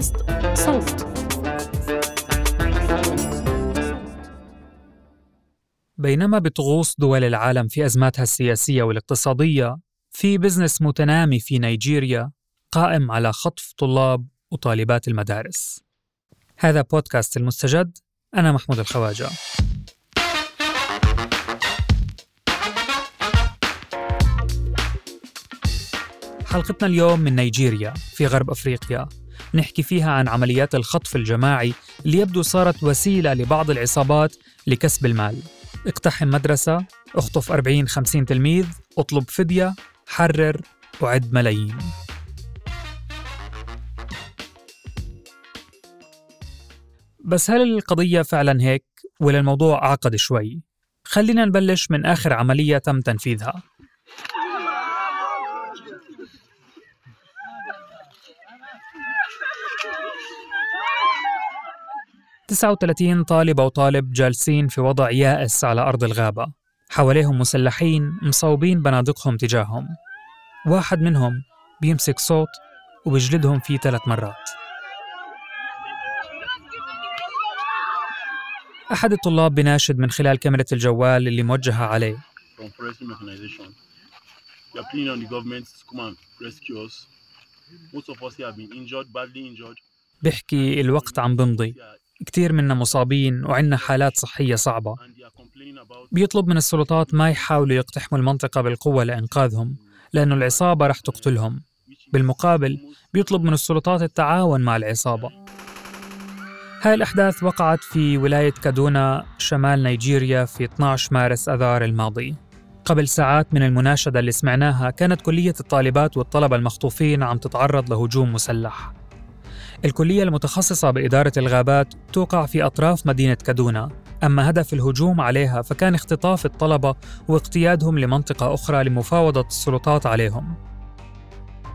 بودكاست صوت. بينما بتغوص دول العالم في أزماتها السياسية والاقتصادية في بزنس متنامي في نيجيريا قائم على خطف طلاب وطالبات المدارس. هذا بودكاست المستجد أنا محمود الخواجة. حلقتنا اليوم من نيجيريا في غرب أفريقيا. نحكي فيها عن عمليات الخطف الجماعي اللي يبدو صارت وسيلة لبعض العصابات لكسب المال. اقتحم مدرسة اخطف 40 50 تلميذ اطلب فدية حرر وعد ملايين. بس هل القضية فعلا هيك ولا الموضوع أعقد شوي؟ خلينا نبلش من آخر عملية تم تنفيذها. 39 طالبة وطالب جالسين في وضع يائس على أرض الغابة. حواليهم مسلحين مصوبين بنادقهم تجاههم. واحد منهم بيمسك صوت وبيجلدهم فيه ثلاث مرات. أحد الطلاب بناشد من خلال كاميرا الجوال اللي موجهة عليه. بيحكي الوقت عم بمضي. كتير منا مصابين وعندنا حالات صحية صعبة. بيطلب من السلطات ما يحاولوا يقتحموا المنطقة بالقوة لإنقاذهم لأنه العصابة رح تقتلهم. بالمقابل بيطلب من السلطات التعاون مع العصابة. هاي الأحداث وقعت في ولاية كادونا شمال نيجيريا في 12 مارس أذار الماضي. قبل ساعات من المناشدة اللي سمعناها كانت كلية الطالبات والطلبة المخطوفين عم تتعرض لهجوم مسلح. الكلية المتخصصة بإدارة الغابات توقع في أطراف مدينة كادونا. أما هدف الهجوم عليها فكان اختطاف الطلبة واقتيادهم لمنطقة أخرى لمفاوضة السلطات عليهم.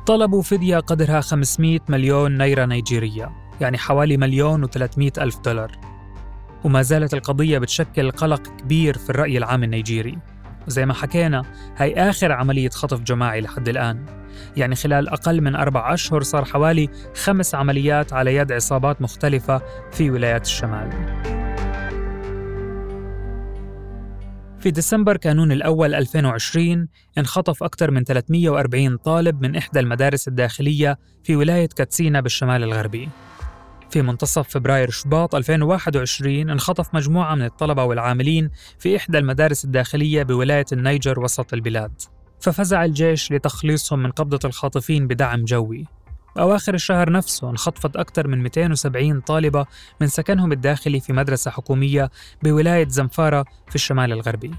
طلبوا فدية قدرها 500 مليون نيرة نيجيرية يعني حوالي مليون و300 ألف دولار. وما زالت القضية بتشكل قلق كبير في الرأي العام النيجيري. وزي ما حكينا هي آخر عملية خطف جماعي لحد الآن. يعني خلال أقل من أربع أشهر صار حوالي خمس عمليات على يد عصابات مختلفة في ولايات الشمال. في ديسمبر كانون الأول 2020 انخطف أكثر من 340 طالب من إحدى المدارس الداخلية في ولاية كاتسينا بالشمال الغربي. في منتصف فبراير شباط 2021 انخطف مجموعة من الطلبة والعاملين في إحدى المدارس الداخلية بولاية النيجر وسط البلاد. ففزع الجيش لتخليصهم من قبضة الخاطفين بدعم جوي. أواخر الشهر نفسه انخطفت أكثر من 270 طالبة من سكنهم الداخلي في مدرسة حكومية بولاية زنفارة في الشمال الغربي.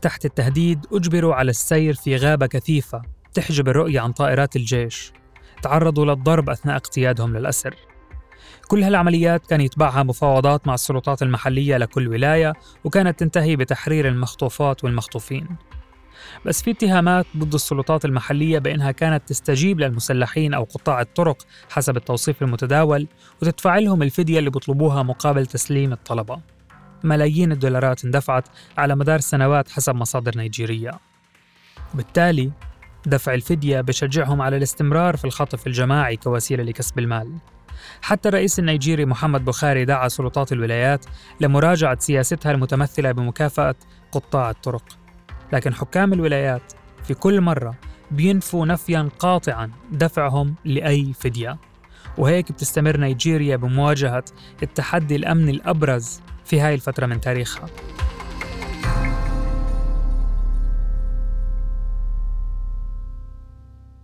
تحت التهديد أجبروا على السير في غابة كثيفة تحجب الرؤية عن طائرات الجيش. تعرضوا للضرب أثناء اقتيادهم للأسر. كل هالعمليات كان يتبعها مفاوضات مع السلطات المحلية لكل ولاية وكانت تنتهي بتحرير المخطوفات والمخطوفين. بس في اتهامات ضد السلطات المحلية بأنها كانت تستجيب للمسلحين أو قطاع الطرق حسب التوصيف المتداول وتدفع لهم الفدية اللي بيطلبوها مقابل تسليم الطلبة. ملايين الدولارات اندفعت على مدار سنوات حسب مصادر نيجيرية. بالتالي دفع الفدية بشجعهم على الاستمرار في الخطف الجماعي كوسيلة لكسب المال. حتى الرئيس النيجيري محمد بخاري دعا سلطات الولايات لمراجعة سياستها المتمثلة بمكافأة قطاع الطرق. لكن حكام الولايات في كل مرة بينفوا نفيا قاطعا دفعهم لأي فدية. وهيك بتستمر نيجيريا بمواجهة التحدي الأمني الأبرز في هاي الفترة من تاريخها.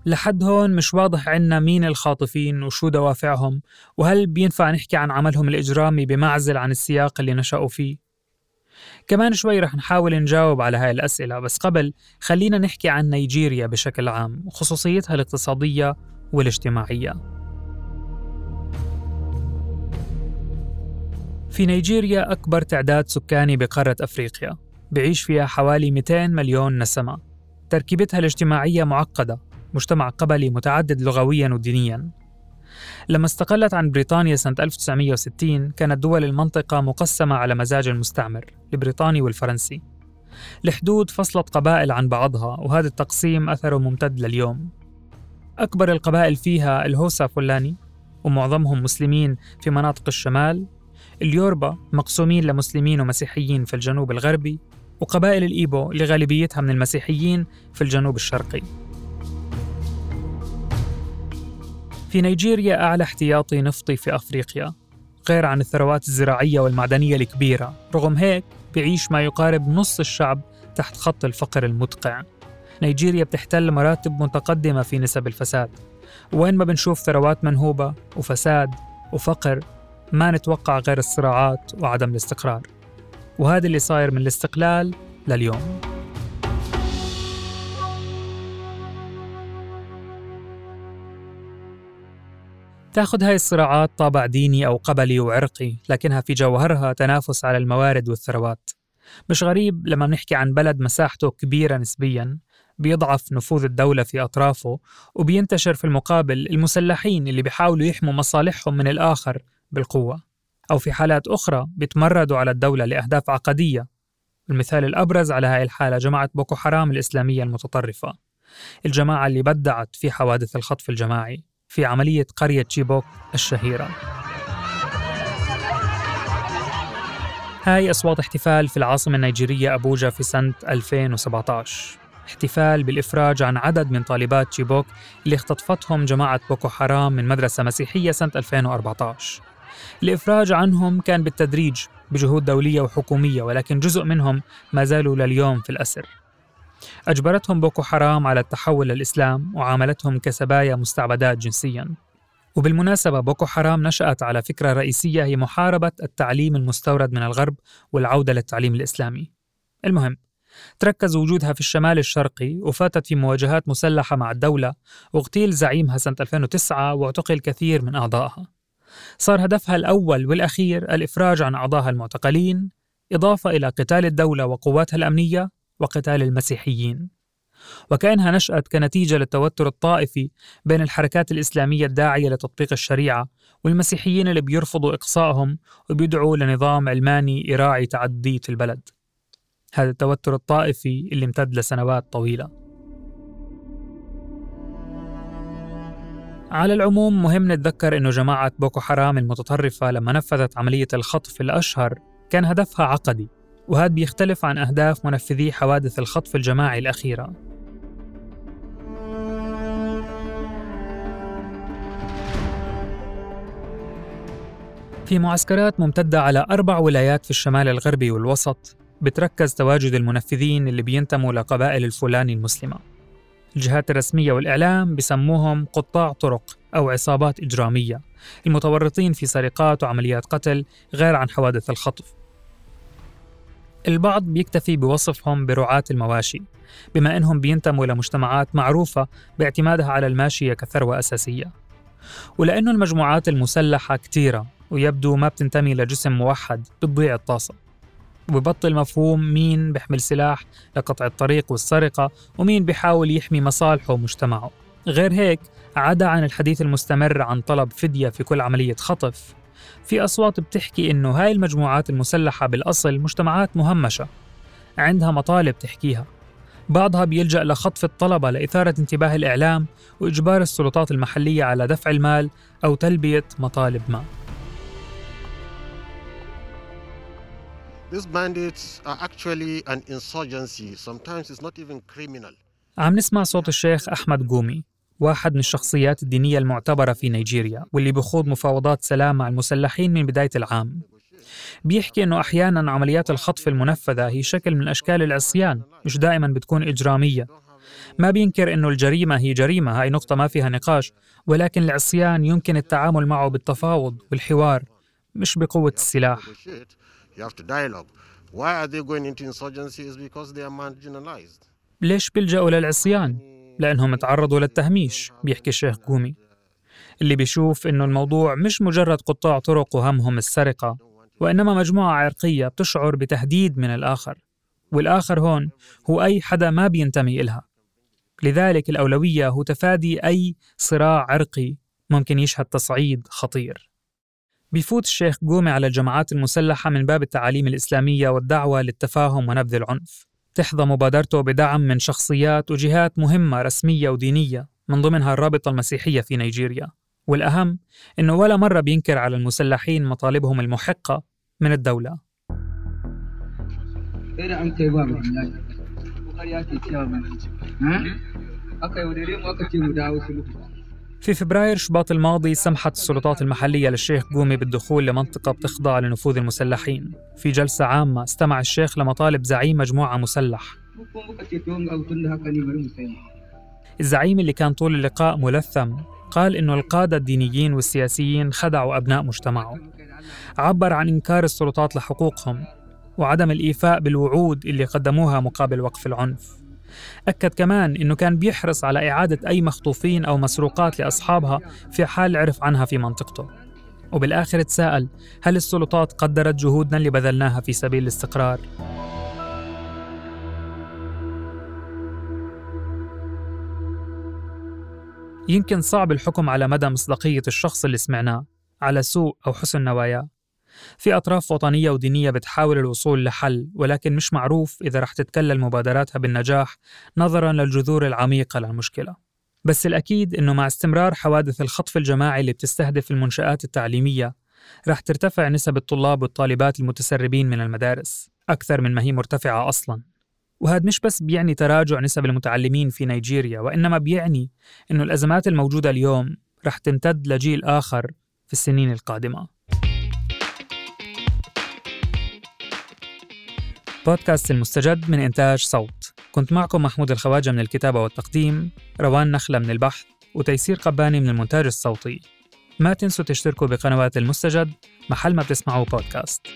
لحد هون مش واضح عنا مين الخاطفين وشو دوافعهم وهل بينفع نحكي عن عملهم الإجرامي بمعزل عن السياق اللي نشأوا فيه؟ كمان شوي رح نحاول نجاوب على هاي الأسئلة بس قبل خلينا نحكي عن نيجيريا بشكل عام وخصوصيتها الاقتصادية والاجتماعية. في نيجيريا أكبر تعداد سكاني بقارة أفريقيا بعيش فيها حوالي 200 مليون نسمة. تركيبتها الاجتماعية معقدة مجتمع قبلي متعدد لغويا ودينيا. لما استقلت عن بريطانيا سنة 1960 كانت دول المنطقة مقسمة على مزاج المستعمر البريطاني والفرنسي. الحدود فصلت قبائل عن بعضها وهذا التقسيم أثره ممتد لليوم. أكبر القبائل فيها الهوسا فلاني ومعظمهم مسلمين في مناطق الشمال. اليوربا مقسومين لمسلمين ومسيحيين في الجنوب الغربي وقبائل الإيبو اللي غالبيتها من المسيحيين في الجنوب الشرقي. في نيجيريا أعلى احتياطي نفطي في أفريقيا غير عن الثروات الزراعية والمعدنية الكبيرة رغم هيك بيعيش ما يقارب نص الشعب تحت خط الفقر المدقع. نيجيريا بتحتل مراتب متقدمة في نسب الفساد. وين ما بنشوف ثروات منهوبة وفساد وفقر ما نتوقع غير الصراعات وعدم الاستقرار. وهذا اللي صاير من الاستقلال لليوم. تاخذ هاي الصراعات طابع ديني أو قبلي وعرقي لكنها في جوهرها تنافس على الموارد والثروات. مش غريب لما بنحكي عن بلد مساحته كبيرة نسبياً بيضعف نفوذ الدولة في أطرافه وبينتشر في المقابل المسلحين اللي بيحاولوا يحموا مصالحهم من الآخر بالقوة. أو في حالات أخرى بيتمردوا على الدولة لأهداف عقدية. المثال الأبرز على هاي الحالة جماعة بوكو حرام الإسلامية المتطرفة. الجماعة اللي بدعت في حوادث الخطف الجماعي. في عملية قرية تشيبوك الشهيرة. هاي أصوات احتفال في العاصمة النيجيرية أبوجا في سنة 2017 احتفال بالإفراج عن عدد من طالبات تشيبوك اللي اختطفتهم جماعة بوكو حرام من مدرسة مسيحية سنة 2014 الإفراج عنهم كان بالتدريج بجهود دولية وحكومية ولكن جزء منهم ما زالوا لليوم في الأسر. أجبرتهم بوكو حرام على التحول للإسلام وعاملتهم كسبايا مستعبدات جنسياً. وبالمناسبة بوكو حرام نشأت على فكرة رئيسية هي محاربة التعليم المستورد من الغرب والعودة للتعليم الإسلامي. المهم تركز وجودها في الشمال الشرقي وفاتت في مواجهات مسلحة مع الدولة واغتيل زعيمها سنة 2009 واعتقل كثير من أعضائها. صار هدفها الأول والأخير الإفراج عن أعضائها المعتقلين إضافة إلى قتال الدولة وقواتها الأمنية وقتال المسيحيين. وكأنها نشأت كنتيجة للتوتر الطائفي بين الحركات الإسلامية الداعية لتطبيق الشريعة والمسيحيين اللي بيرفضوا إقصائهم وبيدعوا لنظام علماني يراعي تعدية البلد. هذا التوتر الطائفي اللي امتد لسنوات طويلة. على العموم مهم نتذكر أنه جماعة بوكو حرام المتطرفة لما نفذت عملية الخطف الأشهر كان هدفها عقدي. وهذا بيختلف عن أهداف منفذي حوادث الخطف الجماعي الأخيرة. في معسكرات ممتدة على أربع ولايات في الشمال الغربي والوسط بتركز تواجد المنفذين اللي بينتموا لقبائل الفلاني المسلمة. الجهات الرسمية والإعلام بسموهم قطاع طرق أو عصابات إجرامية المتورطين في سرقات وعمليات قتل غير عن حوادث الخطف. البعض بيكتفي بوصفهم برعاة المواشي بما أنهم بينتموا لمجتمعات معروفة باعتمادها على الماشية كثروة أساسية. ولأنه المجموعات المسلحة كتيرة ويبدو ما بتنتمي لجسم موحد بتضيع الطاسة وببطل مفهوم مين بيحمل سلاح لقطع الطريق والسرقة ومين بيحاول يحمي مصالحه ومجتمعه. غير هيك عدا عن الحديث المستمر عن طلب فدية في كل عملية خطف في أصوات بتحكي إنه هاي المجموعات المسلحة بالأصل مجتمعات مهمشة عندها مطالب تحكيها بعضها بيلجأ لخطف الطلبة لإثارة انتباه الإعلام وإجبار السلطات المحلية على دفع المال أو تلبية مطالب ما These bandits are actually an insurgency. Sometimes it's not even criminal. عم نسمع صوت الشيخ أحمد قومي واحد من الشخصيات الدينية المعتبرة في نيجيريا واللي بخوض مفاوضات سلام مع المسلحين من بداية العام. بيحكي أنه أحيانا عمليات الخطف المنفذة هي شكل من أشكال العصيان مش دائما بتكون إجرامية. ما بينكر أنه الجريمة هي جريمة هاي نقطة ما فيها نقاش ولكن العصيان يمكن التعامل معه بالتفاوض والحوار مش بقوة السلاح. ليش بيلجأوا للعصيان؟ لأنهم تعرضوا للتهميش بيحكي الشيخ قومي. اللي بيشوف إنه الموضوع مش مجرد قطاع طرق وهمهم السرقة وإنما مجموعة عرقية بتشعر بتهديد من الآخر. والآخر هون هو أي حدا ما بينتمي إلها. لذلك الأولوية هو تفادي أي صراع عرقي ممكن يشهد تصعيد خطير. بيفوت الشيخ قومي على الجماعات المسلحة من باب التعاليم الإسلامية والدعوة للتفاهم ونبذ العنف. تحظى مبادرته بدعم من شخصيات وجهات مهمة رسمية ودينية من ضمنها الرابطة المسيحية في نيجيريا. والأهم إنه ولا مرة بينكر على المسلحين مطالبهم المحقة من الدولة. في فبراير شباط الماضي سمحت السلطات المحلية للشيخ قومي بالدخول لمنطقة بتخضع لنفوذ المسلحين. في جلسة عامة استمع الشيخ لمطالب زعيم مجموعة مسلح الزعيم اللي كان طول اللقاء ملثم قال إنه القادة الدينيين والسياسيين خدعوا أبناء مجتمعه عبر عن إنكار السلطات لحقوقهم وعدم الإيفاء بالوعود اللي قدموها مقابل وقف العنف. أكد كمان إنه كان بيحرص على إعادة أي مخطوفين أو مسروقات لأصحابها في حال عرف عنها في منطقته وبالآخر تساءل هل السلطات قدرت جهودنا اللي بذلناها في سبيل الاستقرار؟ يمكن صعب الحكم على مدى مصداقية الشخص اللي سمعناه على سوء أو حسن نواياه في أطراف وطنية ودينية بتحاول الوصول لحل ولكن مش معروف إذا رح تتكلل مبادراتها بالنجاح نظرا للجذور العميقة للمشكلة. بس الأكيد إنه مع استمرار حوادث الخطف الجماعي اللي بتستهدف المنشآت التعليمية رح ترتفع نسب الطلاب والطالبات المتسربين من المدارس أكثر من ما هي مرتفعة أصلاً. وهذا مش بس بيعني تراجع نسب المتعلمين في نيجيريا وإنما بيعني أنه الأزمات الموجودة اليوم رح تمتد لجيل آخر في السنين القادمة. بودكاست المستجد من إنتاج صوت. كنت معكم محمود الخواجة من الكتابة والتقديم روان نخلة من البحث وتيسير قباني من المونتاج الصوتي. ما تنسوا تشتركوا بقنوات المستجد محل ما بتسمعوا بودكاست.